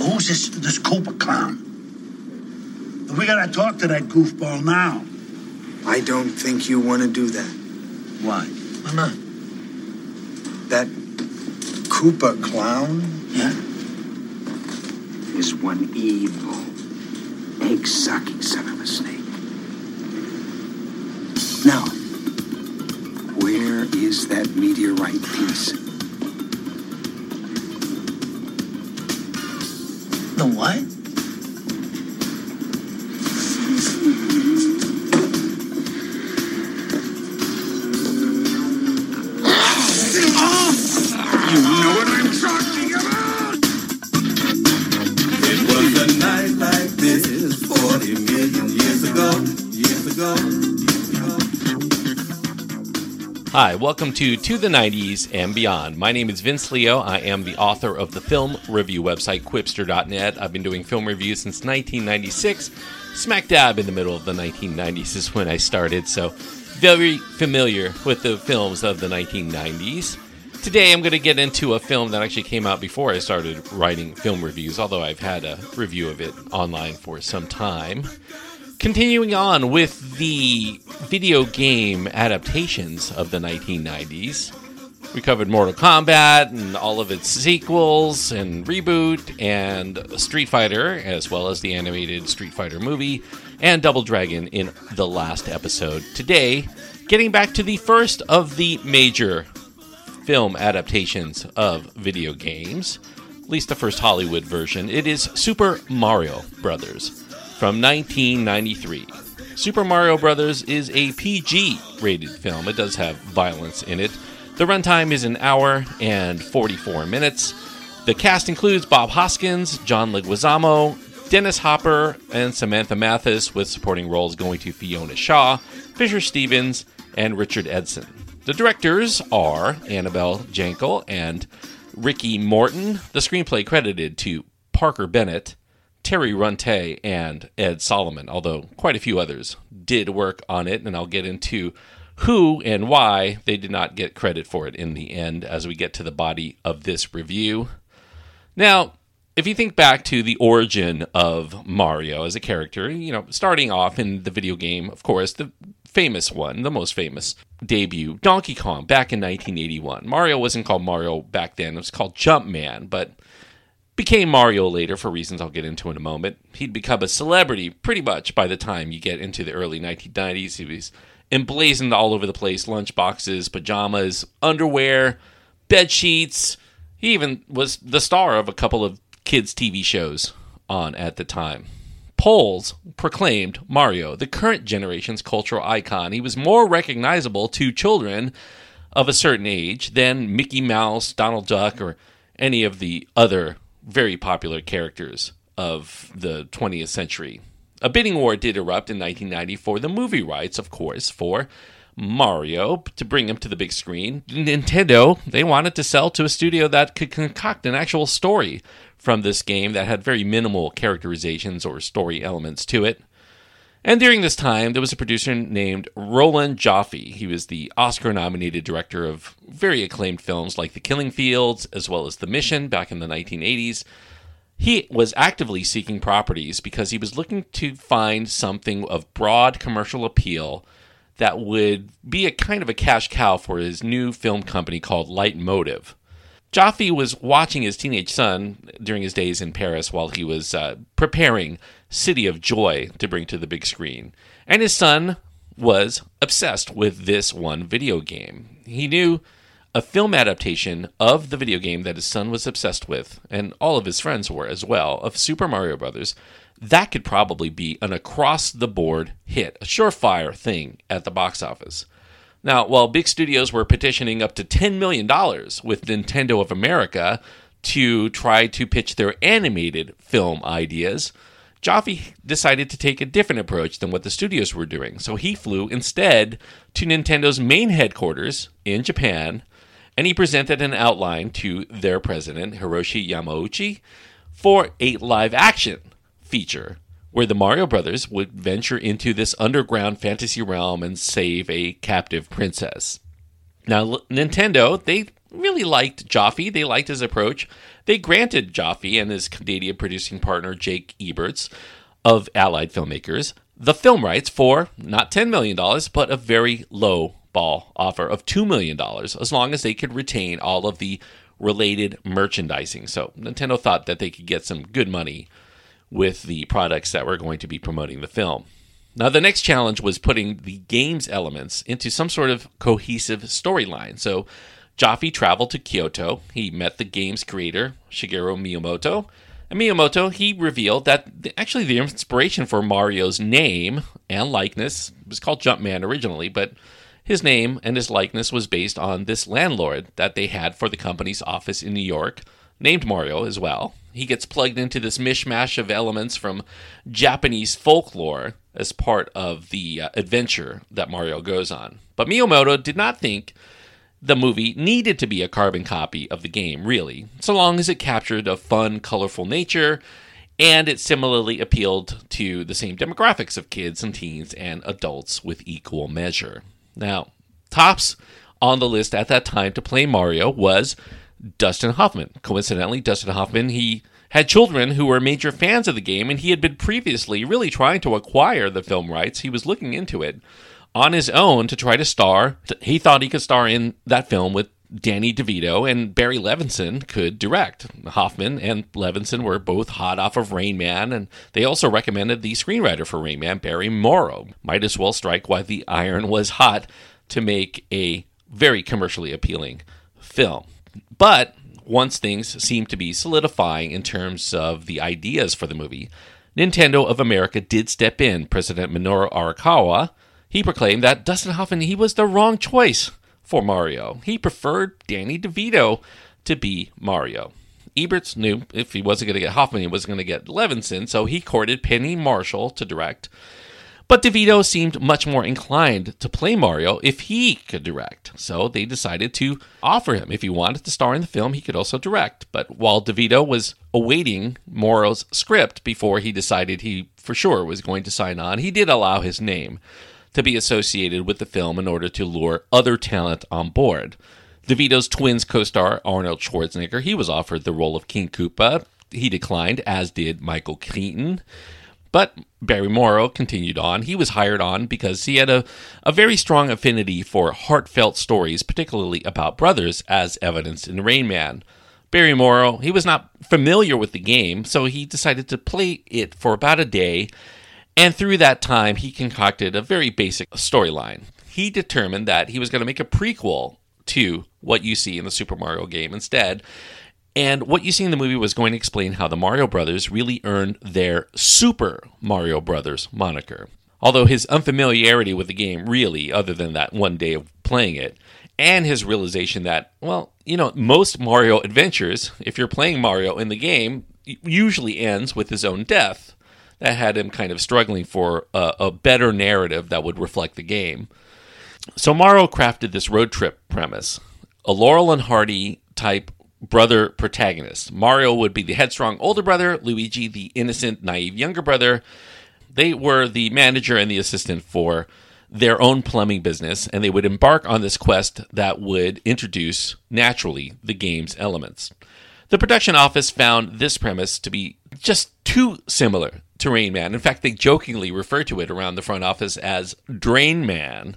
Who's this this Koopa clown? We gotta talk to that goofball now. I don't think you want to do that. Why? Why not? That Koopa clown Yeah. is one evil, egg sucking son of a snake. Now, where is that meteorite piece? The what? Welcome to To the 90s and Beyond. My name is Vince Leo. I am the author of the film review website, Qwipster.net. I've been doing film reviews since 1996. Smack dab in the middle of the 1990s is when I started, so very familiar with the films of the 1990s. Today I'm going to get into a film that actually came out before I started writing film reviews, although I've had a review of it online for some time. Continuing on with the video game adaptations of the 1990s, we covered Mortal Kombat and all of its sequels and reboot, and Street Fighter, as well as the animated Street Fighter movie, and Double Dragon in the last episode. Today, getting back to the first of the major film adaptations of video games, at least the first Hollywood version. It is Super Mario Brothers from 1993. Super Mario Brothers is a PG rated film. It does have violence in it. The runtime is an hour and 44 minutes. The cast includes Bob Hoskins, John Leguizamo, Dennis Hopper, and Samantha Mathis, with supporting roles going to Fiona Shaw, Fisher Stevens, and Richard Edson. The directors are Annabel Jankel and Rocky Morton. The screenplay credited to Parker Bennett, Terry Runte, and Ed Solomon, although quite a few others did work on it, and I'll get into who and why they did not get credit for it in the end as we get to the body of this review. Now, if you think back to the origin of Mario as a character, you know, starting off in the video game, of course, the famous one, the most famous debut, Donkey Kong, back in 1981. Mario wasn't called Mario back then, it was called Jumpman, but became Mario later for reasons I'll get into in a moment. He'd become a celebrity pretty much by the time you get into the early 1990s. He was emblazoned all over the place lunchboxes, pajamas, underwear, bed sheets. He even was the star of a couple of kids' TV shows on at the time. Polls proclaimed Mario the current generation's cultural icon. He was more recognizable to children of a certain age than Mickey Mouse, Donald Duck, or any of the other very popular characters of the 20th century. A bidding war did erupt in 1990 for the movie rights, of course, for Mario to bring him to the big screen. Nintendo, they wanted to sell to a studio that could concoct an actual story from this game that had very minimal characterizations or story elements to it. And during this time, there was a producer named Roland Joffe. He was the Oscar nominated director of very acclaimed films like The Killing Fields, as well as The Mission back in the 1980s. He was actively seeking properties because he was looking to find something of broad commercial appeal that would be a kind of a cash cow for his new film company called Lightmotive. Joffe was watching his teenage son during his days in Paris while he was uh, preparing City of Joy to bring to the big screen. And his son was obsessed with this one video game. He knew a film adaptation of the video game that his son was obsessed with, and all of his friends were as well, of Super Mario Brothers. That could probably be an across the board hit, a surefire thing at the box office. Now, while big studios were petitioning up to $10 million with Nintendo of America to try to pitch their animated film ideas, Joffe decided to take a different approach than what the studios were doing. So he flew instead to Nintendo's main headquarters in Japan and he presented an outline to their president, Hiroshi Yamauchi, for a live action feature where the Mario Brothers would venture into this underground fantasy realm and save a captive princess. Now, Nintendo, they really liked Joffe. They liked his approach. They granted Joffe and his Canadian producing partner Jake Eberts of Allied Filmmakers the film rights for not $10 million, but a very low ball offer of $2 million, as long as they could retain all of the related merchandising. So Nintendo thought that they could get some good money with the products that were going to be promoting the film. Now, the next challenge was putting the game's elements into some sort of cohesive storyline. So, Joffe traveled to Kyoto. He met the game's creator, Shigeru Miyamoto. And Miyamoto, he revealed that actually the inspiration for Mario's name and likeness was called Jumpman originally, but his name and his likeness was based on this landlord that they had for the company's office in New York, named Mario as well. He gets plugged into this mishmash of elements from Japanese folklore as part of the uh, adventure that Mario goes on. But Miyamoto did not think the movie needed to be a carbon copy of the game, really, so long as it captured a fun, colorful nature and it similarly appealed to the same demographics of kids and teens and adults with equal measure. Now, tops on the list at that time to play Mario was Dustin Hoffman. Coincidentally, Dustin Hoffman, he had children who were major fans of the game, and he had been previously really trying to acquire the film rights. He was looking into it on his own to try to star. He thought he could star in that film with Danny DeVito and Barry Levinson could direct. Hoffman and Levinson were both hot off of Rain Man, and they also recommended the screenwriter for Rain Man, Barry Morrow. Might as well strike while the iron was hot to make a very commercially appealing film. But once things seemed to be solidifying in terms of the ideas for the movie, Nintendo of America did step in. President Minoru Arakawa, he proclaimed that Dustin Hoffman he was the wrong choice for Mario. He preferred Danny DeVito to be Mario. Eberts knew if he wasn't going to get Hoffman, he wasn't going to get Levinson, so he courted Penny Marshall to direct. But DeVito seemed much more inclined to play Mario if he could direct. So they decided to offer him. If he wanted to star in the film, he could also direct. But while DeVito was awaiting Morrow's script before he decided he for sure was going to sign on, he did allow his name to be associated with the film in order to lure other talent on board. DeVito's twins co star Arnold Schwarzenegger, he was offered the role of King Koopa. He declined, as did Michael Keaton. But Barry Morrow continued on. He was hired on because he had a, a very strong affinity for heartfelt stories, particularly about brothers, as evidenced in Rain Man. Barry Morrow, he was not familiar with the game, so he decided to play it for about a day. And through that time, he concocted a very basic storyline. He determined that he was going to make a prequel to what you see in the Super Mario game instead. And what you see in the movie was going to explain how the Mario Brothers really earned their Super Mario Brothers moniker. Although his unfamiliarity with the game, really, other than that one day of playing it, and his realization that, well, you know, most Mario adventures, if you're playing Mario in the game, usually ends with his own death. That had him kind of struggling for a, a better narrative that would reflect the game. So Mario crafted this road trip premise a Laurel and Hardy type brother protagonist. Mario would be the headstrong older brother, Luigi the innocent, naive younger brother. They were the manager and the assistant for their own plumbing business, and they would embark on this quest that would introduce, naturally, the game's elements. The production office found this premise to be just too similar to Rain Man. In fact, they jokingly refer to it around the front office as Drain Man.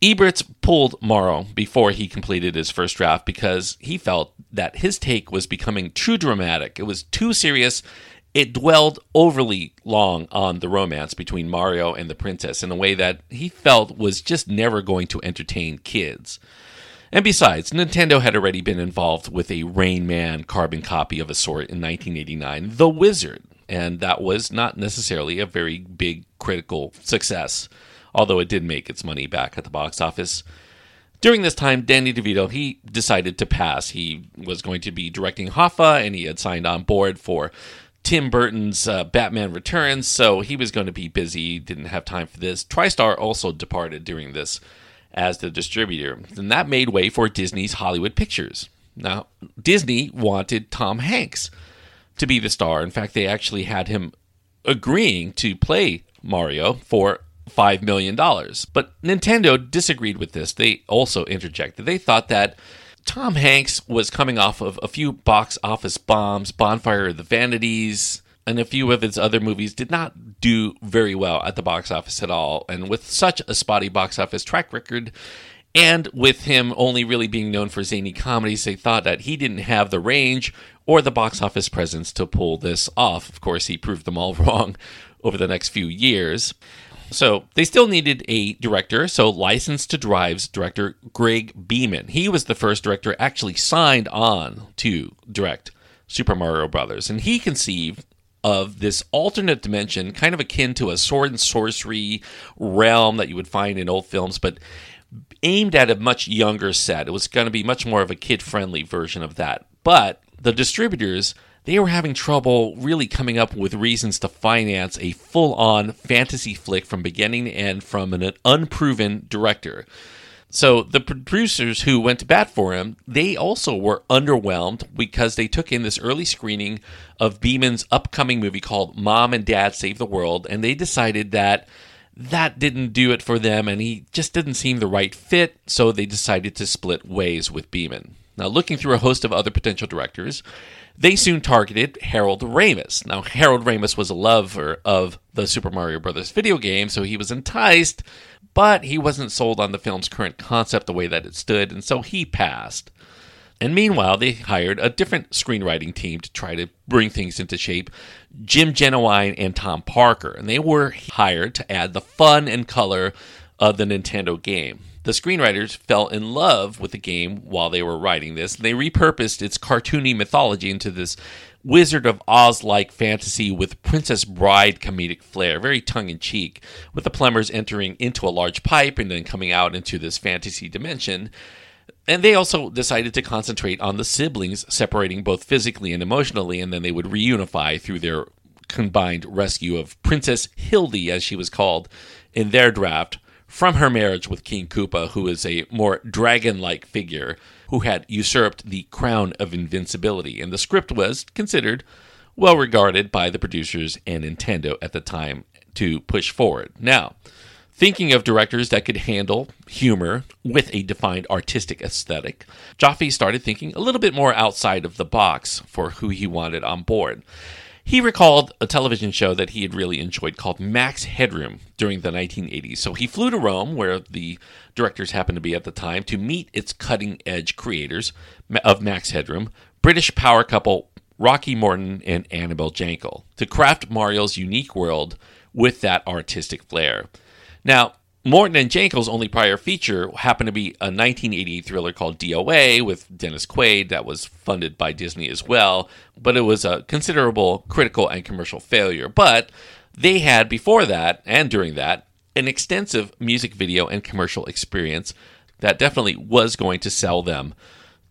Eberts pulled Morrow before he completed his first draft because he felt that his take was becoming too dramatic. It was too serious. It dwelled overly long on the romance between Mario and the princess in a way that he felt was just never going to entertain kids. And besides, Nintendo had already been involved with a Rain Man carbon copy of a sort in 1989, The Wizard, and that was not necessarily a very big critical success although it did make its money back at the box office. During this time, Danny DeVito he decided to pass. He was going to be directing Hoffa, and he had signed on board for Tim Burton's uh, Batman Returns, so he was going to be busy. Didn't have time for this. TriStar also departed during this as the distributor, and that made way for Disney's Hollywood Pictures. Now, Disney wanted Tom Hanks to be the star. In fact, they actually had him agreeing to play Mario for $5 million. But Nintendo disagreed with this. They also interjected. They thought that Tom Hanks was coming off of a few box office bombs, Bonfire of the Vanities, and a few of his other movies did not do very well at the box office at all. And with such a spotty box office track record, and with him only really being known for zany comedies, they thought that he didn't have the range or the box office presence to pull this off. Of course, he proved them all wrong over the next few years. So they still needed a director. So License to Drive's director Greg Beeman. He was the first director actually signed on to direct Super Mario Brothers, and he conceived of this alternate dimension, kind of akin to a sword and sorcery realm that you would find in old films, but aimed at a much younger set. It was going to be much more of a kid friendly version of that. But the distributors, they were having trouble really coming up with reasons to finance a full on fantasy flick from beginning to end from an unproven director. So the producers who went to bat for him, they also were underwhelmed because they took in this early screening of Beeman's upcoming movie called Mom and Dad Save the World, and they decided that that didn't do it for them and he just didn't seem the right fit, so they decided to split ways with Beeman. Now, looking through a host of other potential directors, they soon targeted Harold Ramis. Now, Harold Ramis was a lover of the Super Mario Brothers video game, so he was enticed but he wasn't sold on the film's current concept the way that it stood, and so he passed. And meanwhile, they hired a different screenwriting team to try to bring things into shape Jim Jennewein and Tom Parker. And they were hired to add the fun and color of the Nintendo game. The screenwriters fell in love with the game while they were writing this. They repurposed its cartoony mythology into this Wizard of Oz like fantasy with Princess Bride comedic flair, very tongue in cheek, with the plumbers entering into a large pipe and then coming out into this fantasy dimension. And they also decided to concentrate on the siblings separating both physically and emotionally, and then they would reunify through their combined rescue of Princess Hildy, as she was called in their draft, from her marriage with King Koopa, who is a more dragon like figure who had usurped the crown of invincibility, and the script was considered well regarded by the producers and Nintendo at the time to push forward. Now, thinking of directors that could handle humor with a defined artistic aesthetic, Joffe started thinking a little bit more outside of the box for who he wanted on board. He recalled a television show that he had really enjoyed called Max Headroom during the 1980s. So he flew to Rome, where the directors happened to be at the time, to meet its cutting edge creators of Max Headroom, British power couple Rocky Morton and Annabelle Jankel, to craft Mario's unique world with that artistic flair. Now, Morton and Jankel's only prior feature happened to be a 1988 thriller called DOA with Dennis Quaid that was funded by Disney as well, but it was a considerable critical and commercial failure. But they had before that and during that an extensive music video and commercial experience that definitely was going to sell them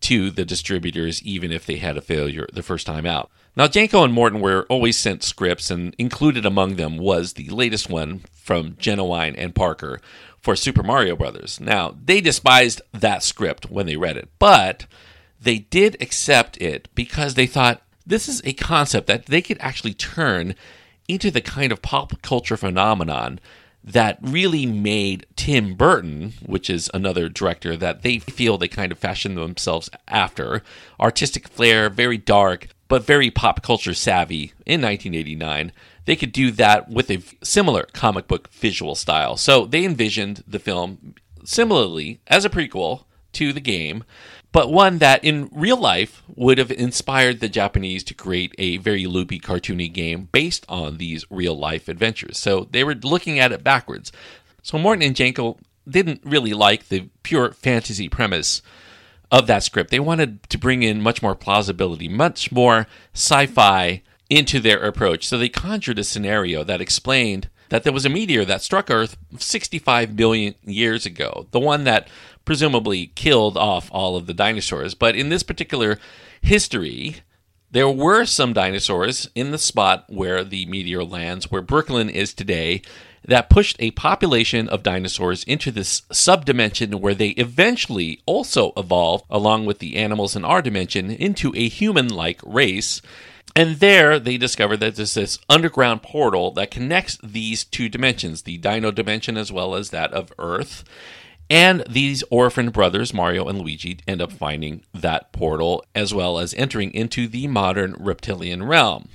to the distributors even if they had a failure the first time out. Now, Jankel and Morton were always sent scripts, and included among them was the latest one from Jennewein and Parker for Super Mario Brothers. Now, they despised that script when they read it, but they did accept it because they thought this is a concept that they could actually turn into the kind of pop culture phenomenon that really made Tim Burton, which is another director that they feel they kind of fashioned themselves after, artistic flair, very dark, but very pop culture savvy in 1989, they could do that with a similar comic book visual style. So they envisioned the film similarly as a prequel to the game, but one that in real life would have inspired the Japanese to create a very loopy, cartoony game based on these real life adventures. So they were looking at it backwards. So Morton and Jankel didn't really like the pure fantasy premise of that script. They wanted to bring in much more plausibility, much more sci fi into their approach. So they conjured a scenario that explained that there was a meteor that struck Earth 65 billion years ago, the one that presumably killed off all of the dinosaurs. But in this particular history, there were some dinosaurs in the spot where the meteor lands, where Brooklyn is today, that pushed a population of dinosaurs into this subdimension where they eventually also evolved, along with the animals in our dimension, into a human like race. And there they discovered that there's this underground portal that connects these two dimensions, the dino dimension as well as that of Earth. And these orphaned brothers, Mario and Luigi, end up finding that portal as well as entering into the modern reptilian realm.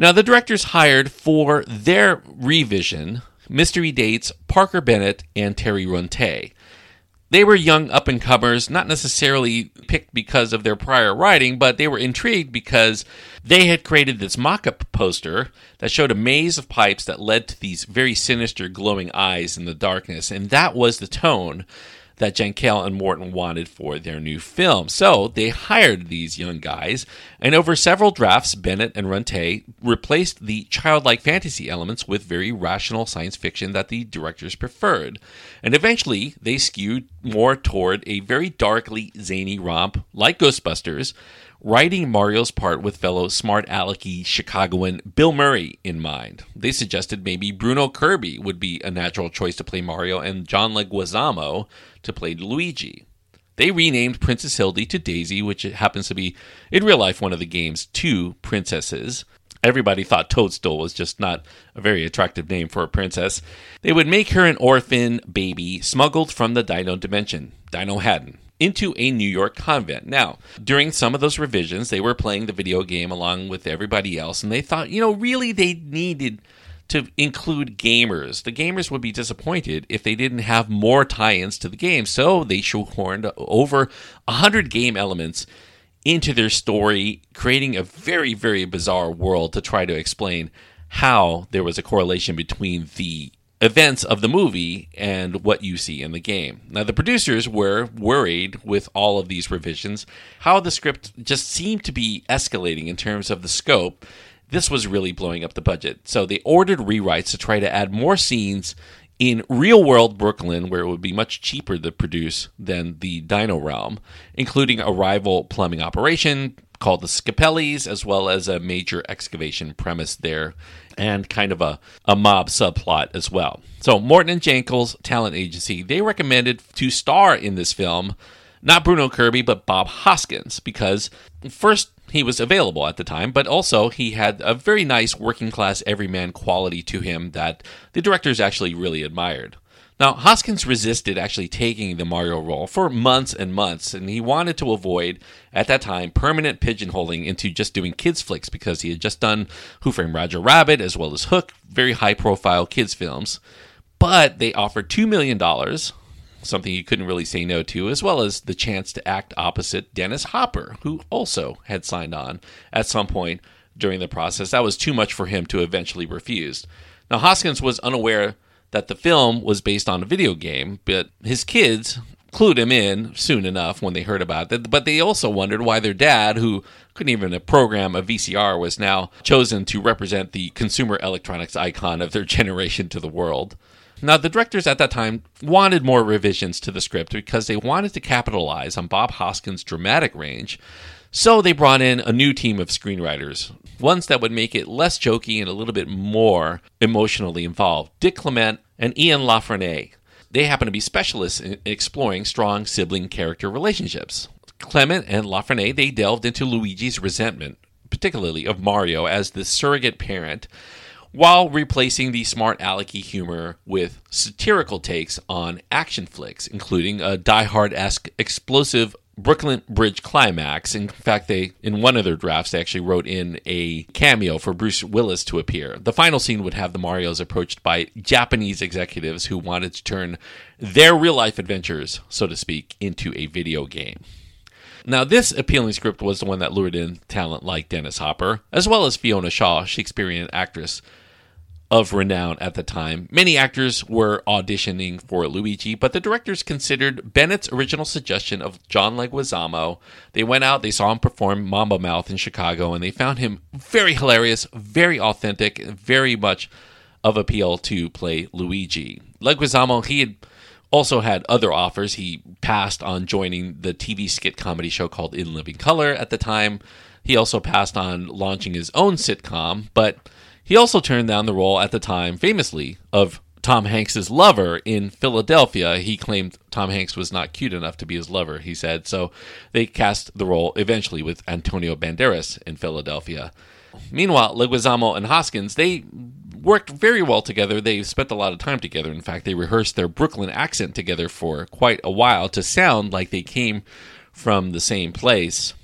Now, the directors hired for their revision Mystery Date's Parker Bennett and Terry Runte. They were young up and comers, not necessarily picked because of their prior writing, but they were intrigued because they had created this mock up poster that showed a maze of pipes that led to these very sinister glowing eyes in the darkness, and that was the tone that Jankel and Morton wanted for their new film. So they hired these young guys, and over several drafts, Bennett and Runte replaced the childlike fantasy elements with very rational science fiction that the directors preferred. And eventually, they skewed more toward a very darkly zany romp like Ghostbusters writing Mario's part with fellow smart alecky Chicagoan Bill Murray in mind. They suggested maybe Bruno Kirby would be a natural choice to play Mario and John Leguizamo to play Luigi. They renamed Princess Hildy to Daisy, which happens to be, in real life, one of the game's two princesses. Everybody thought Toadstool was just not a very attractive name for a princess. They would make her an orphan baby smuggled from the Dino dimension, Dinohattan, into a New York convent. Now, during some of those revisions, they were playing the video game along with everybody else, and they thought, you know, really they needed to include gamers. The gamers would be disappointed if they didn't have more tie ins to the game, so they shoehorned over 100 game elements into their story, creating a very, very bizarre world to try to explain how there was a correlation between the events of the movie and what you see in the game. Now, the producers were worried with all of these revisions how the script just seemed to be escalating in terms of the scope. This was really blowing up the budget. So they ordered rewrites to try to add more scenes in real world Brooklyn, where it would be much cheaper to produce than the Dino Realm, including a rival plumbing operation, called the Scapellis, as well as a major excavation premise there, and kind of a, a mob subplot as well. So Morton and Jankel's talent agency, they recommended to star in this film not Bruno Kirby, but Bob Hoskins, because first he was available at the time, but also he had a very nice working class everyman quality to him that the directors actually really admired. Now, Hoskins resisted actually taking the Mario role for months and months, and he wanted to avoid, at that time, permanent pigeonholing into just doing kids' flicks because he had just done Who Framed Roger Rabbit as well as Hook, very high profile kids' films. But they offered $2 million, something he couldn't really say no to, as well as the chance to act opposite Dennis Hopper, who also had signed on at some point during the process. That was too much for him to eventually refuse. Now, Hoskins was unaware that the film was based on a video game, but his kids clued him in soon enough when they heard about it. But they also wondered why their dad, who couldn't even program a VCR, was now chosen to represent the consumer electronics icon of their generation to the world. Now, the directors at that time wanted more revisions to the script because they wanted to capitalize on Bob Hoskins' dramatic range. So they brought in a new team of screenwriters, ones that would make it less jokey and a little bit more emotionally involved. Dick Clement and Ian La Frenais. They happen to be specialists in exploring strong sibling character relationships. Clement and La Frenais, they delved into Luigi's resentment, particularly of Mario as the surrogate parent, while replacing the smart alecky humor with satirical takes on action flicks, including a Die Hard esque explosive Brooklyn Bridge climax. In fact, they in one of their drafts they actually wrote in a cameo for Bruce Willis to appear. The final scene would have the Mario's approached by Japanese executives who wanted to turn their real life adventures, so to speak, into a video game. Now, this appealing script was the one that lured in talent like Dennis Hopper, as well as Fiona Shaw, Shakespearean actress of renown at the time. Many actors were auditioning for Luigi, but the directors considered Bennett's original suggestion of John Leguizamo. They went out, they saw him perform Mambo Mouth in Chicago, and they found him very hilarious, very authentic, very much of appeal to play Luigi. Leguizamo, he had also had other offers. He passed on joining the TV skit comedy show called In Living Color at the time. He also passed on launching his own sitcom, but he also turned down the role at the time, famously, of Tom Hanks's lover in Philadelphia. He claimed Tom Hanks was not cute enough to be his lover, he said. So they cast the role eventually with Antonio Banderas in Philadelphia. Meanwhile, Leguizamo and Hoskins, they worked very well together. They spent a lot of time together. In fact, they rehearsed their Brooklyn accent together for quite a while to sound like they came from the same place.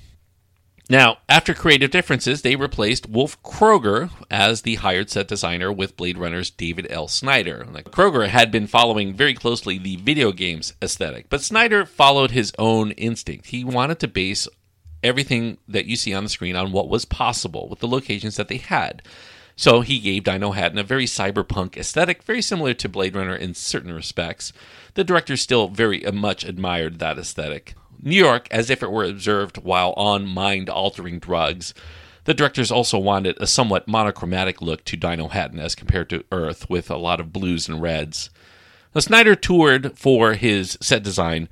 Now, after creative differences, they replaced Wolf Kroeger as the hired set designer with Blade Runner's David L. Snyder. Kroeger had been following very closely the video games aesthetic, but Snyder followed his own instinct. He wanted to base everything that you see on the screen on what was possible with the locations that they had. So he gave Dinohattan a very cyberpunk aesthetic, very similar to Blade Runner in certain respects. The director still very uh, much admired that aesthetic. New York as if it were observed while on mind altering drugs. The directors also wanted a somewhat monochromatic look to Dinohattan as compared to Earth, with a lot of blues and reds. Now, Snyder toured for his set design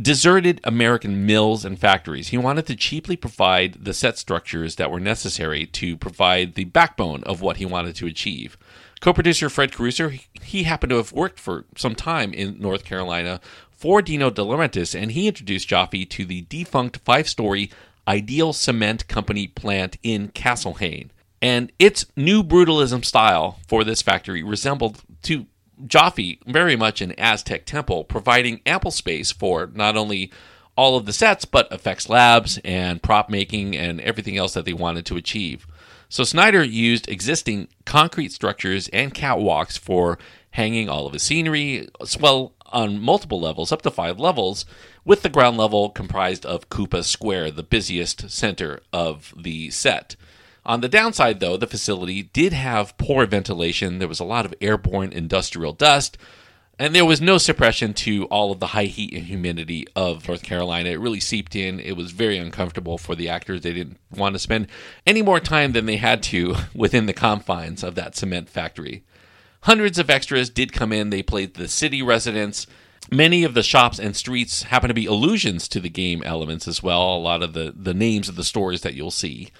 deserted American mills and factories. He wanted to cheaply provide the set structures that were necessary to provide the backbone of what he wanted to achieve. Co producer Fred Caruso, he happened to have worked for some time in North Carolina for Dino De Laurentiis, and he introduced Joffe to the defunct five story Ideal Cement Company plant in Castle Hayne. And its new brutalism style for this factory resembled to Joffe very much an Aztec temple, providing ample space for not only all of the sets, but effects labs and prop making and everything else that they wanted to achieve. So Snyder used existing concrete structures and catwalks for hanging all of his scenery, well on multiple levels, up to five levels, with the ground level comprised of Koopa Square, the busiest center of the set. On the downside, though, the facility did have poor ventilation. There was a lot of airborne industrial dust, and there was no suppression to all of the high heat and humidity of North Carolina. It really seeped in. It was very uncomfortable for the actors. They didn't want to spend any more time than they had to within the confines of that cement factory. Hundreds of extras did come in. They played the city residents. Many of the shops and streets happen to be allusions to the game elements as well. A lot of the, the names of the stores that you'll see.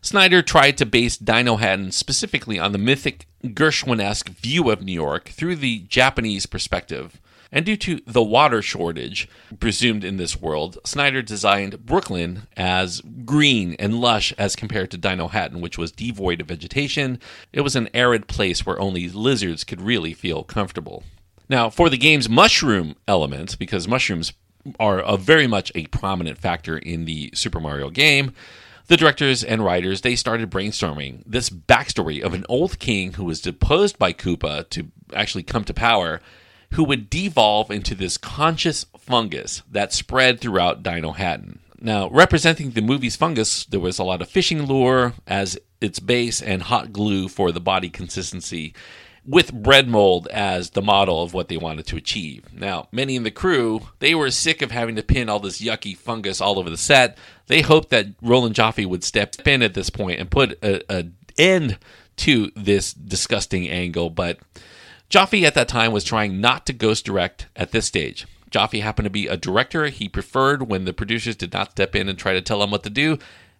Snyder tried to base Dinohattan specifically on the mythic Gershwinesque view of New York through the Japanese perspective. And due to the water shortage presumed in this world, Snyder designed Brooklyn as green and lush as compared to Dinohattan, which was devoid of vegetation. It was an arid place where only lizards could really feel comfortable. Now, for the game's mushroom element, because mushrooms are a very much a prominent factor in the Super Mario game, the directors and writers they started brainstorming this backstory of an old king who was deposed by Koopa to actually come to power who would devolve into this conscious fungus that spread throughout Dinohattan. Now, representing the movie's fungus, there was a lot of fishing lure as its base and hot glue for the body consistency, with bread mold as the model of what they wanted to achieve. Now, many in the crew, they were sick of having to pin all this yucky fungus all over the set. They hoped that Roland Joffe would step in at this point and put an end to this disgusting angle, but Joffe at that time was trying not to ghost direct at this stage. Joffe happened to be a director he preferred when the producers did not step in and try to tell him what to do.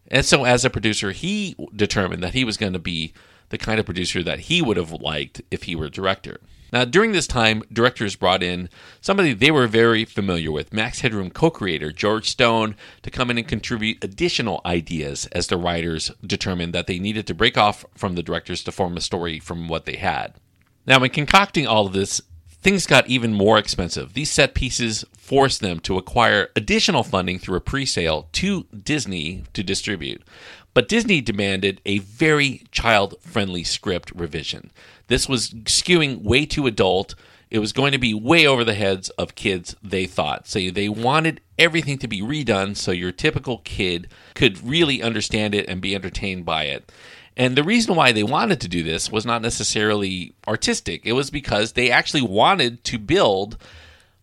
And so, as a producer, he determined that he was going to be the kind of producer that he would have liked if he were a director. Now, during this time, directors brought in somebody they were very familiar with, Max Headroom co creator George Stone, to come in and contribute additional ideas as the writers determined that they needed to break off from the directors to form a story from what they had. Now, in concocting all of this, things got even more expensive. These set pieces forced them to acquire additional funding through a pre sale to Disney to distribute. But Disney demanded a very child friendly script revision. This was skewing way too adult. It was going to be way over the heads of kids, they thought. So they wanted everything to be redone so your typical kid could really understand it and be entertained by it. And the reason why they wanted to do this was not necessarily artistic. It was because they actually wanted to build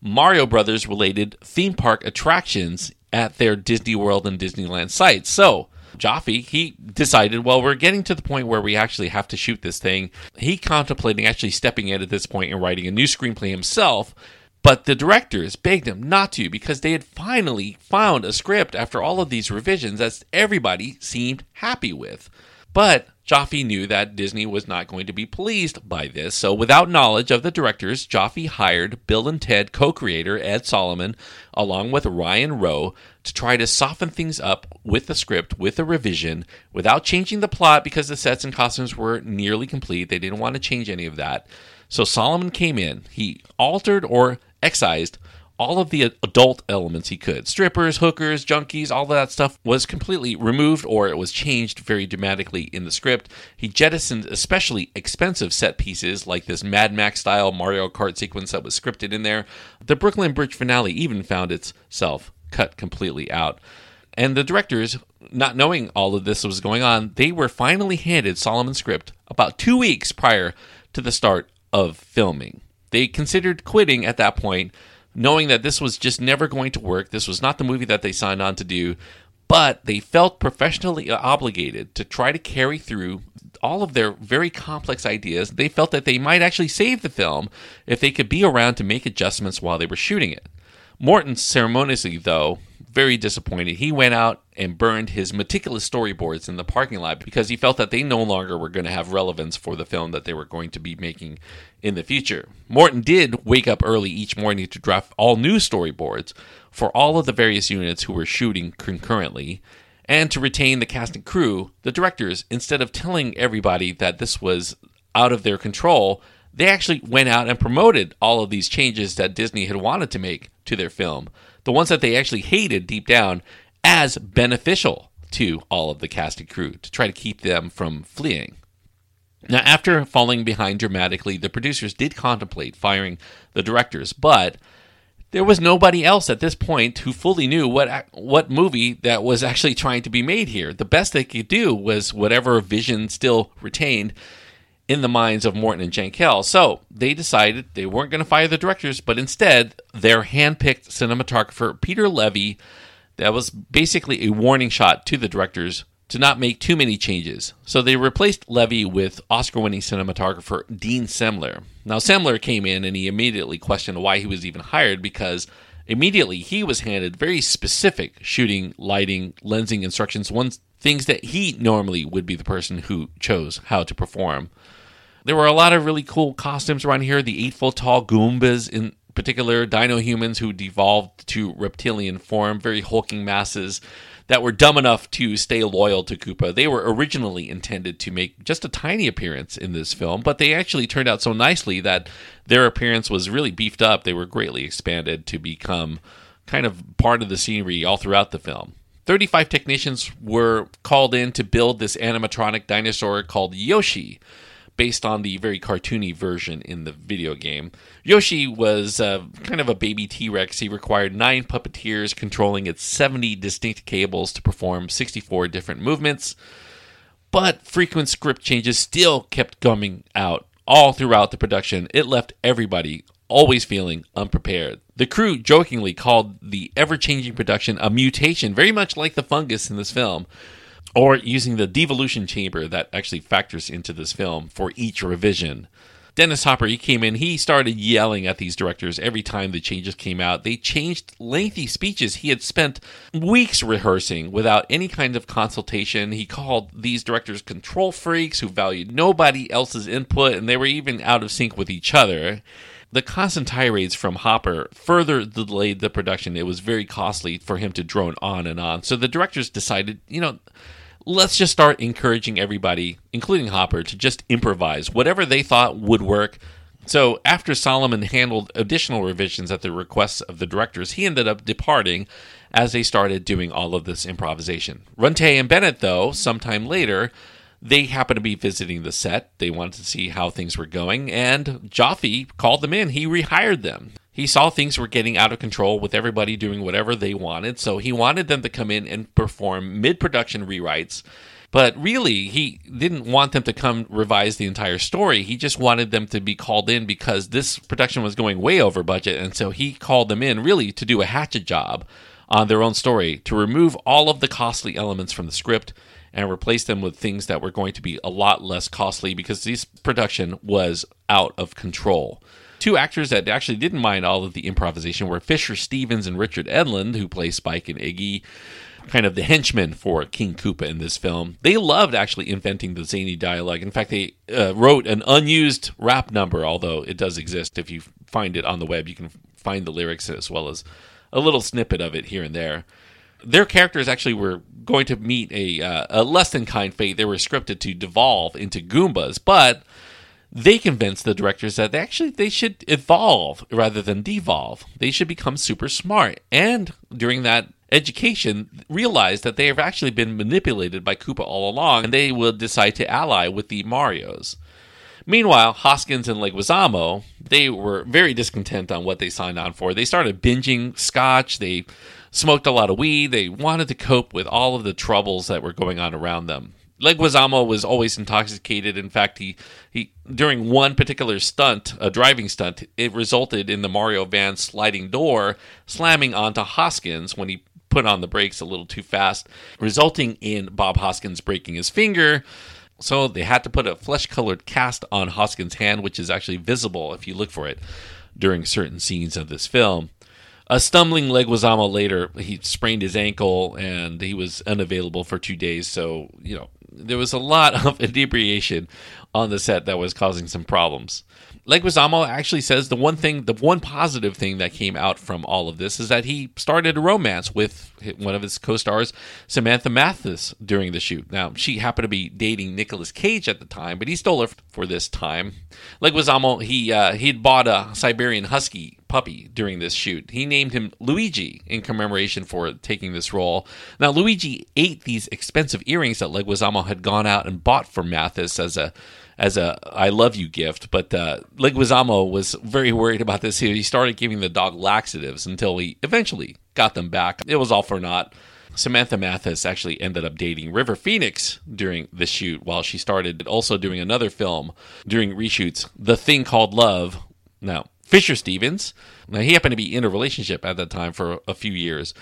Mario Brothers related theme park attractions at their Disney World and Disneyland sites. So, Joffe, he decided, well, we're getting to the point where we actually have to shoot this thing. He contemplating actually stepping in at this point and writing a new screenplay himself. But the directors begged him not to because they had finally found a script after all of these revisions that everybody seemed happy with. But Joffe knew that Disney was not going to be pleased by this, so without knowledge of the directors, Joffe hired Bill and Ted co creator Ed Solomon, along with Ryan Rowe, to try to soften things up with the script with a revision without changing the plot because the sets and costumes were nearly complete. They didn't want to change any of that. So Solomon came in, he altered or excised all of the adult elements he could. Strippers, hookers, junkies, all of that stuff was completely removed or it was changed very dramatically in the script. He jettisoned especially expensive set pieces like this Mad Max style Mario Kart sequence that was scripted in there. The Brooklyn Bridge finale even found itself cut completely out. And the directors, not knowing all of this was going on, they were finally handed Solomon's script about two weeks prior to the start of filming. They considered quitting at that point knowing that this was just never going to work. This was not the movie that they signed on to do, but they felt professionally obligated to try to carry through all of their very complex ideas. They felt that they might actually save the film if they could be around to make adjustments while they were shooting it. Morton ceremoniously, though, very disappointed. He went out and burned his meticulous storyboards in the parking lot because he felt that they no longer were going to have relevance for the film that they were going to be making in the future. Morton did wake up early each morning to draft all new storyboards for all of the various units who were shooting concurrently. And to retain the cast and crew, the directors, instead of telling everybody that this was out of their control, they actually went out and promoted all of these changes that Disney had wanted to make to their film the ones that they actually hated deep down, as beneficial to all of the cast and crew to try to keep them from fleeing. Now, after falling behind dramatically, the producers did contemplate firing the directors, but there was nobody else at this point who fully knew what what movie that was actually trying to be made here. The best they could do was whatever vision still retained in the minds of Morton and Jankel. So they decided they weren't going to fire the directors, but instead their handpicked cinematographer Peter Levy. That was basically a warning shot to the directors to not make too many changes. So they replaced Levy with Oscar winning cinematographer Dean Semler. Now, Semler came in and he immediately questioned why he was even hired because immediately he was handed very specific shooting, lighting, lensing instructions, ones things that he normally would be the person who chose how to perform. There were a lot of really cool costumes around here. The eight foot tall Goombas, in particular, dino humans who devolved to reptilian form, very hulking masses that were dumb enough to stay loyal to Koopa. They were originally intended to make just a tiny appearance in this film, but they actually turned out so nicely that their appearance was really beefed up. They were greatly expanded to become kind of part of the scenery all throughout the film. 35 technicians were called in to build this animatronic dinosaur called Yoshi based on the very cartoony version in the video game. Yoshi was uh, kind of a baby T Rex. He required nine puppeteers controlling its 70 distinct cables to perform 64 different movements. But frequent script changes still kept coming out all throughout the production. It left everybody always feeling unprepared. The crew jokingly called the ever changing production a mutation, very much like the fungus in this film or using the devolution chamber that actually factors into this film for each revision. Dennis Hopper, he came in, he started yelling at these directors every time the changes came out. They changed lengthy speeches he had spent weeks rehearsing without any kind of consultation. He called these directors control freaks who valued nobody else's input, and they were even out of sync with each other. The constant tirades from Hopper further delayed the production. It was very costly for him to drone on and on. So the directors decided, you know, let's just start encouraging everybody, including Hopper, to just improvise whatever they thought would work. So after Solomon handled additional revisions at the request of the directors, he ended up departing as they started doing all of this improvisation. Runte and Bennett, though, sometime later, they happened to be visiting the set. They wanted to see how things were going, and Joffe called them in. He rehired them. He saw things were getting out of control with everybody doing whatever they wanted, so he wanted them to come in and perform mid production rewrites. But really, he didn't want them to come revise the entire story. He just wanted them to be called in because this production was going way over budget. And so he called them in really to do a hatchet job on their own story, to remove all of the costly elements from the script and replace them with things that were going to be a lot less costly because this production was out of control. Two actors that actually didn't mind all of the improvisation were Fisher Stevens and Richard Edlund, who play Spike and Iggy. kind of the henchmen for King Koopa in this film. They loved actually inventing the zany dialogue. In fact, they uh, wrote an unused rap number, although it does exist. If you find it on the web, you can find the lyrics as well as a little snippet of it here and there. Their characters actually were going to meet a, uh, a less than kind fate. They were scripted to devolve into Goombas, but they convinced the directors that they actually they should evolve rather than devolve. They should become super smart. And during that education, realize that they have actually been manipulated by Koopa all along, and they will decide to ally with the Mario's. Meanwhile, Hoskins and Leguizamo, they were very discontent on what they signed on for. They started binging scotch. They smoked a lot of weed. They wanted to cope with all of the troubles that were going on around them. Leguizamo was always intoxicated. In fact, he, he during one particular stunt, a driving stunt, it resulted in the Mario van sliding door slamming onto Hoskins when he put on the brakes a little too fast, resulting in Bob Hoskins breaking his finger. So they had to put a flesh colored cast on Hoskins' hand, which is actually visible if you look for it during certain scenes of this film. A stumbling Leguizamo later, he sprained his ankle and he was unavailable for two days. So, you know, there was a lot of inebriation on the set that was causing some problems. Leguizamo actually says the one thing, the one positive thing that came out from all of this is that he started a romance with one of his co-stars, Samantha Mathis, during the shoot. Now, she happened to be dating Nicolas Cage at the time, but he stole her for this time. Leguizamo, he uh, he'd bought a Siberian Husky puppy during this shoot. He named him Luigi in commemoration for taking this role. Now, Luigi ate these expensive earrings that Leguizamo had gone out and bought for Mathis as a as a I love you gift. But uh, was very worried about this. He started giving the dog laxatives until he eventually got them back. It was all for naught. Samantha Mathis actually ended up dating River Phoenix during the shoot while she started also doing another film during reshoots, The Thing Called Love. Now, Fisher Stevens, now he happened to be in a relationship at that time for a few years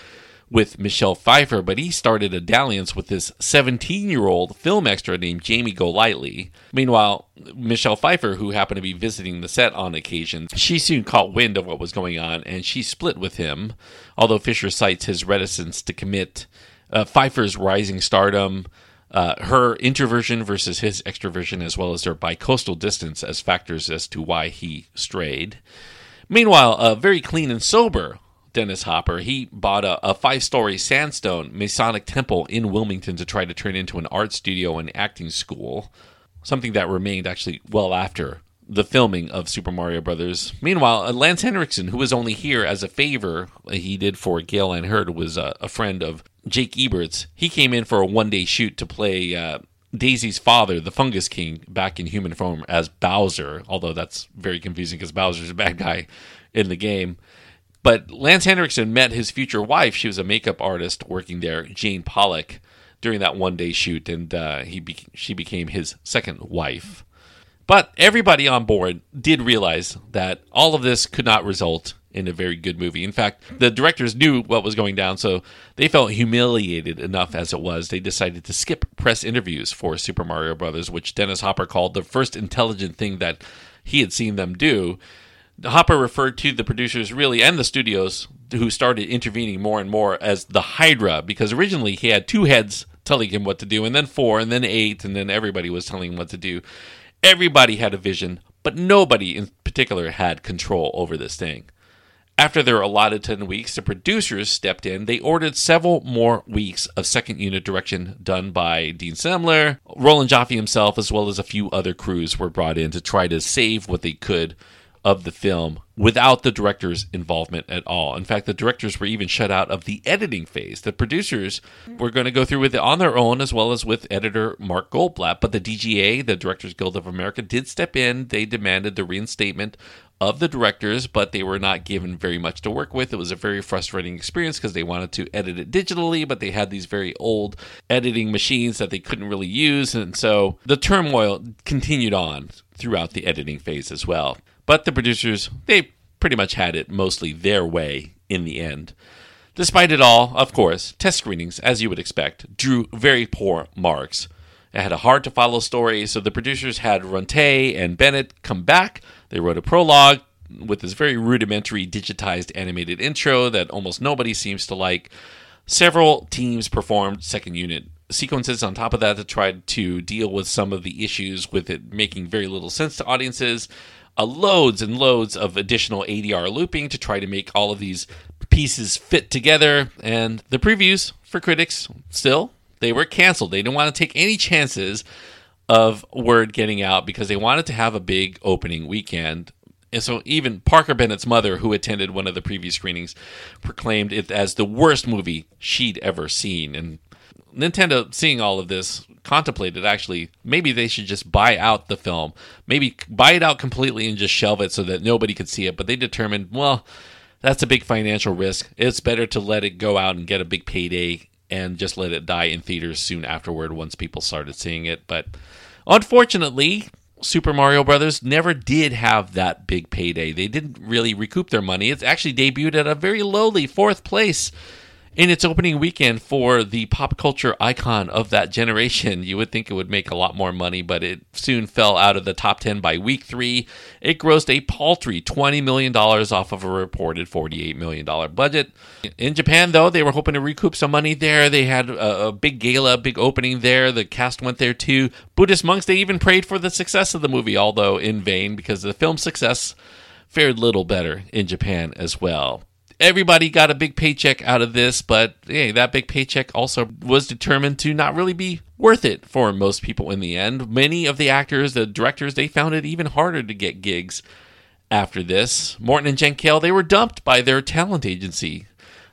with Michelle Pfeiffer, but he started a dalliance with this 17 year old film extra named Jamie Golightly. Meanwhile, Michelle Pfeiffer, who happened to be visiting the set on occasion, she soon caught wind of what was going on and she split with him, although Fisher cites his reticence to commit uh, Pfeiffer's rising stardom. Uh, her introversion versus his extroversion, as well as their bicoastal distance, as factors as to why he strayed. Meanwhile, a very clean and sober Dennis Hopper, he bought a, a five story sandstone Masonic temple in Wilmington to try to turn into an art studio and acting school, something that remained actually well after the filming of Super Mario Brothers. Meanwhile, uh, Lance Henriksen, who was only here as a favor he did for Gale Anne Hurd, was a, a, friend of Jake Eberts. He came in for a one day shoot to play uh, Daisy's father, the Fungus King, back in human form as Bowser, although that's very confusing because Bowser's a bad guy in the game. But Lance Henriksen met his future wife. She was a makeup artist working there, Jane Pollock, during that one day shoot, and uh, he be- she became his second wife. But everybody on board did realize that all of this could not result in a very good movie. In fact, the directors knew what was going down, so they felt humiliated enough as it was. They decided to skip press interviews for Super Mario Brothers, which Dennis Hopper called the first intelligent thing that he had seen them do. Hopper referred to the producers really and the studios who started intervening more and more as the Hydra because originally he had two heads telling him what to do and then four and then eight and then everybody was telling him what to do. Everybody had a vision, but nobody in particular had control over this thing. After their allotted 10 weeks, the producers stepped in. They ordered several more weeks of second unit direction done by Dean Semler. Roland Joffe himself, as well as a few other crews, were brought in to try to save what they could of the film without the director's involvement at all. In fact, the directors were even shut out of the editing phase. The producers were going to go through with it on their own as well as with editor Mark Goldblatt, but the DGA, the Directors Guild of America, did step in. They demanded the reinstatement of the directors, but they were not given very much to work with. It was a very frustrating experience because they wanted to edit it digitally, but they had these very old editing machines that they couldn't really use. And so the turmoil continued on throughout the editing phase as well. But the producers, they pretty much had it mostly their way in the end. Despite it all, of course, test screenings, as you would expect, drew very poor marks. It had a hard to follow story, so the producers had Runte and Bennett come back. They wrote a prologue with this very rudimentary digitized animated intro that almost nobody seems to like. Several teams performed second unit sequences on top of that to try to deal with some of the issues with it making very little sense to audiences. Uh, loads and loads of additional ADR looping to try to make all of these pieces fit together. And the previews for critics still they were canceled. They didn't want to take any chances of word getting out because they wanted to have a big opening weekend. And so even Parker Bennett's mother, who attended one of the preview screenings, proclaimed it as the worst movie she'd ever seen. And Nintendo, seeing all of this, contemplated actually maybe they should just buy out the film, maybe buy it out completely and just shelve it so that nobody could see it. But they determined, well, that's a big financial risk. It's better to let it go out and get a big payday and just let it die in theaters soon afterward once people started seeing it. But unfortunately, Super Mario Brothers never did have that big payday. They didn't really recoup their money. It's actually debuted at a very lowly fourth place in its opening weekend for the pop culture icon of that generation. You would think it would make a lot more money, but it soon fell out of the top 10 by week three. It grossed a paltry $20 million off of a reported $48 million budget. In Japan, though, they were hoping to recoup some money there. They had a, a big gala, big opening there. The cast went there too. Buddhist monks, they even prayed for the success of the movie, although in vain, because the film's success fared little better in Japan as well everybody got a big paycheck out of this, but hey, that big paycheck also was determined to not really be worth it for most people in the end. Many of the actors, the directors, they found it even harder to get gigs after this. Morton and Jankel, they were dumped by their talent agency.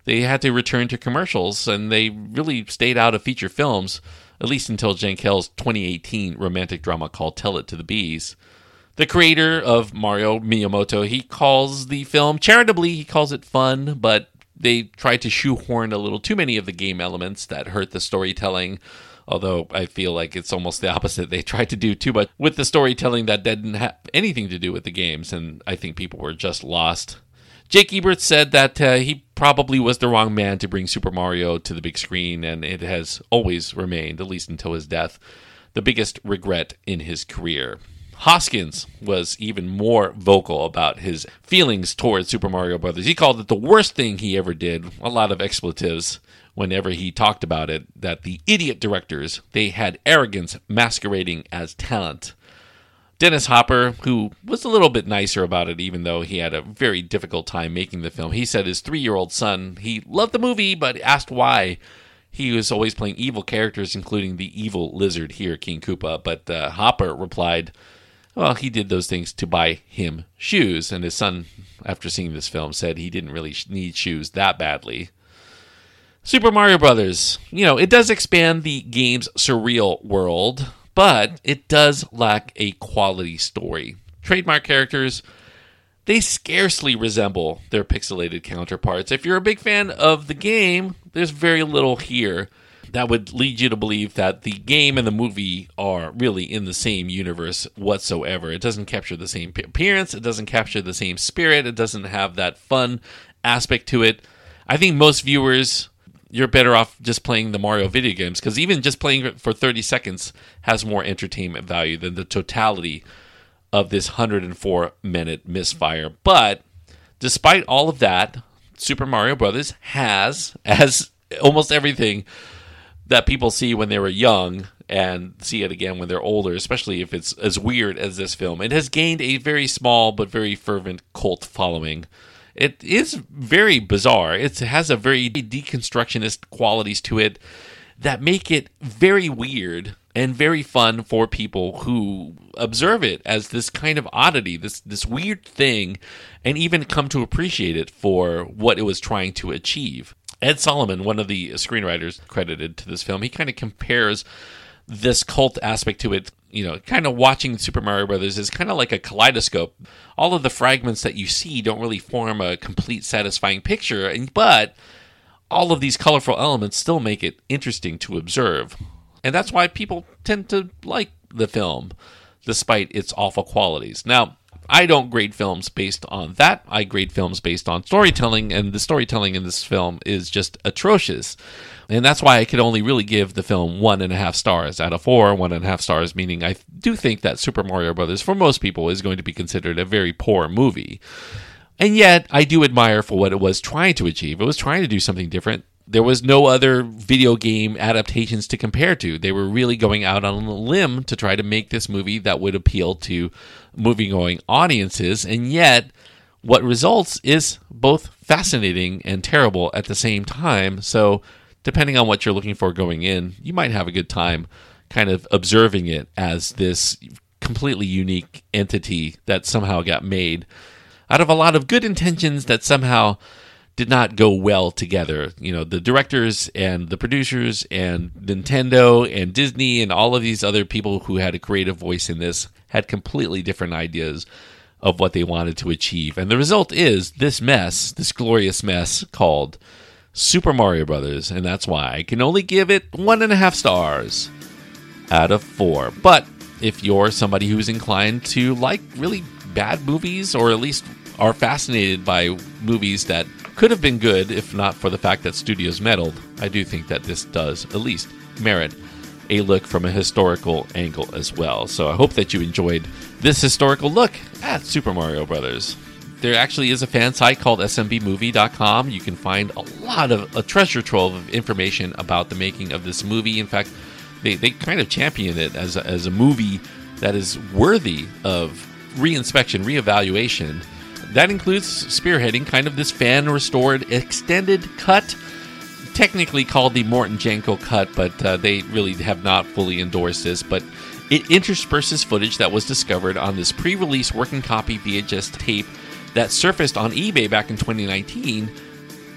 They had to return to commercials and they really stayed out of feature films, at least until Jankel's 2018 romantic drama called Tell It to the Bees. The creator of Mario, Miyamoto, he calls the film charitably, he calls it fun, but they tried to shoehorn a little too many of the game elements that hurt the storytelling. Although I feel like it's almost the opposite. They tried to do too much with the storytelling that didn't have anything to do with the games, and I think people were just lost. Jake Eberts said that uh, he probably was the wrong man to bring Super Mario to the big screen, and it has always remained, at least until his death, the biggest regret in his career. Hoskins was even more vocal about his feelings towards Super Mario Brothers. He called it the worst thing he ever did. A lot of expletives whenever he talked about it that the idiot directors, they had arrogance masquerading as talent. Dennis Hopper, who was a little bit nicer about it, even though he had a very difficult time making the film, he said his three year old son, he loved the movie, but asked why. He was always playing evil characters, including the evil lizard here, King Koopa. But uh, Hopper replied, well, he did those things to buy him shoes, and his son, after seeing this film, said he didn't really need shoes that badly. Super Mario Brothers, you know, it does expand the game's surreal world, but it does lack a quality story. Trademark characters, they scarcely resemble their pixelated counterparts. If you're a big fan of the game, there's very little here that would lead you to believe that the game and the movie are really in the same universe whatsoever. It doesn't capture the same appearance, it doesn't capture the same spirit, it doesn't have that fun aspect to it. I think most viewers you're better off just playing the Mario video games because even just playing for 30 seconds has more entertainment value than the totality of this 104 minute misfire. But despite all of that, Super Mario Brothers has, as almost everything that people see when they were young and see it again when they're older, especially if it's as weird as this film. It has gained a very small but very fervent cult following. It is very bizarre. It has a very deconstructionist qualities to it that make it very weird and very fun for people who observe it as this kind of oddity, this this weird thing, and even come to appreciate it for what it was trying to achieve. Ed Solomon, one of the screenwriters credited to this film, he kind of compares this cult aspect to it. You know, kind of watching Super Mario Brothers is kind of like a kaleidoscope. All of the fragments that you see don't really form a complete, satisfying picture, and but all of these colorful elements still make it interesting to observe. And that's why people tend to like the film, despite its awful qualities. Now, I don't grade films based on that. I grade films based on storytelling, and the storytelling in this film is just atrocious. And that's why I could only really give the film one and a half stars out of four. One and a half stars, meaning I do think that Super Mario Brothers, for most people, is going to be considered a very poor movie. And yet, I do admire for what it was trying to achieve. It was trying to do something different. There was no other video game adaptations to compare to. They were really going out on a limb to try to make this movie that would appeal to movie going audiences, and yet what results is both fascinating and terrible at the same time. So, depending on what you're looking for going in, you might have a good time kind of observing it as this completely unique entity that somehow got made out of a lot of good intentions that somehow did not go well together. You know, the directors and the producers and Nintendo and Disney and all of these other people who had a creative voice in this had completely different ideas of what they wanted to achieve. And the result is this mess, this glorious mess called Super Mario Brothers, and that's why I can only give it one and a half stars out of four. But if you're somebody who's inclined to like really bad movies, or at least are fascinated by movies that could have been good if not for the fact that studios meddled, I do think that this does at least merit a look from a historical angle as well. So I hope that you enjoyed this historical look at Super Mario Brothers. There actually is a fan site called smbmovie.com. You can find a lot of a treasure trove of information about the making of this movie. In fact, they, they kind of champion it as a, as a movie that is worthy of reinspection, reevaluation. That includes spearheading kind of this fan restored extended cut technically called the Morton Jankel cut, but uh, they really have not fully endorsed this. But it intersperses footage that was discovered on this pre release working copy VHS tape that surfaced on eBay back in 2019.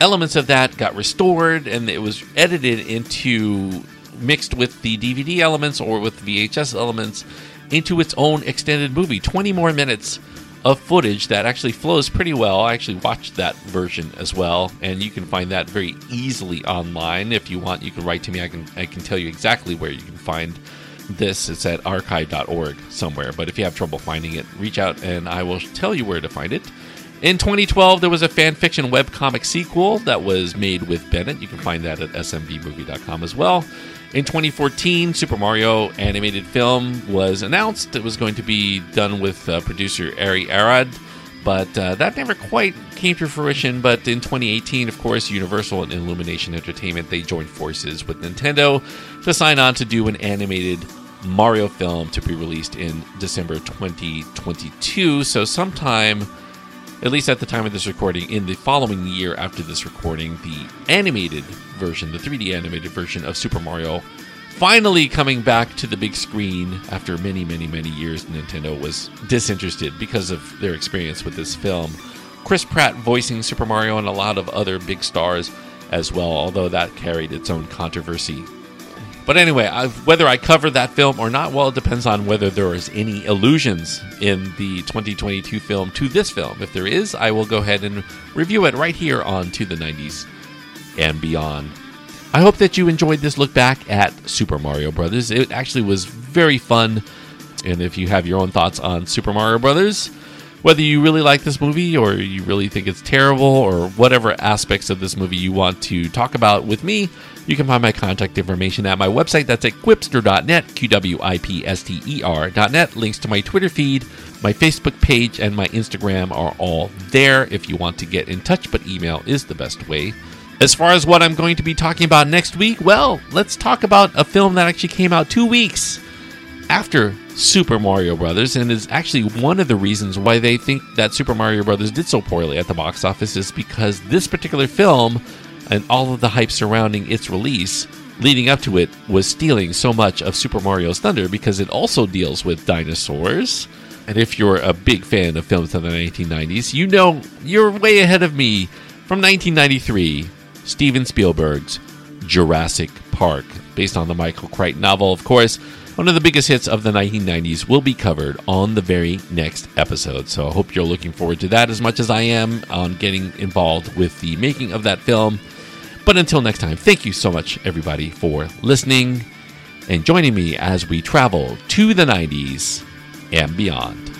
Elements of that got restored and it was edited into mixed with the DVD elements or with VHS elements into its own extended movie. 20 more minutes of footage that actually flows pretty well. I actually watched that version as well, and you can find that very easily online. If you want, you can write to me. I can I can tell you exactly where you can find this. It's at archive.org somewhere. But if you have trouble finding it, reach out and I will tell you where to find it. In 2012, there was a fan fiction webcomic sequel that was made with Bennett. You can find that at smbmovie.com as well. In 2014, Super Mario animated film was announced. It was going to be done with uh, producer Ari Arad, but uh, that never quite came to fruition. But in 2018, of course, Universal and Illumination Entertainment they joined forces with Nintendo to sign on to do an animated Mario film to be released in December 2022. So sometime at least at the time of this recording, in the following year after this recording, the animated version, the 3D animated version of Super Mario, finally coming back to the big screen after many, many, many years. Nintendo was disinterested because of their experience with this film. Chris Pratt voicing Super Mario and a lot of other big stars as well, although that carried its own controversy but anyway, i whether I cover that film or not, well, it depends on whether there is any allusions in the 2022 film to this film. If there is, I will go ahead and review it right here on To the 90s and Beyond. I hope that you enjoyed this look back at Super Mario Brothers. It actually was very fun. And if you have your own thoughts on Super Mario Brothers, whether you really like this movie or you really think it's terrible or whatever aspects of this movie you want to talk about with me, you can find my contact information at my website. That's at qwipster.net, Q W I P S T E R.net. Links to my Twitter feed, my Facebook page, and my Instagram are all there if you want to get in touch, but email is the best way. As far as what I'm going to be talking about next week, well, let's talk about a film that actually came out two weeks after Super Mario Brothers, and is actually one of the reasons why they think that Super Mario Brothers did so poorly at the box office is because this particular film and all of the hype surrounding its release leading up to it was stealing so much of Super Mario's thunder because it also deals with dinosaurs. And if you're a big fan of films from the 1990s, you know you're way ahead of me. From 1993, Steven Spielberg's Jurassic Park, based on the Michael Crichton novel, of course. One of the biggest hits of the 1990s will be covered on the very next episode. So I hope you're looking forward to that as much as I am on getting involved with the making of that film. But until next time, thank you so much, everybody, for listening and joining me as we travel to the 90s and beyond.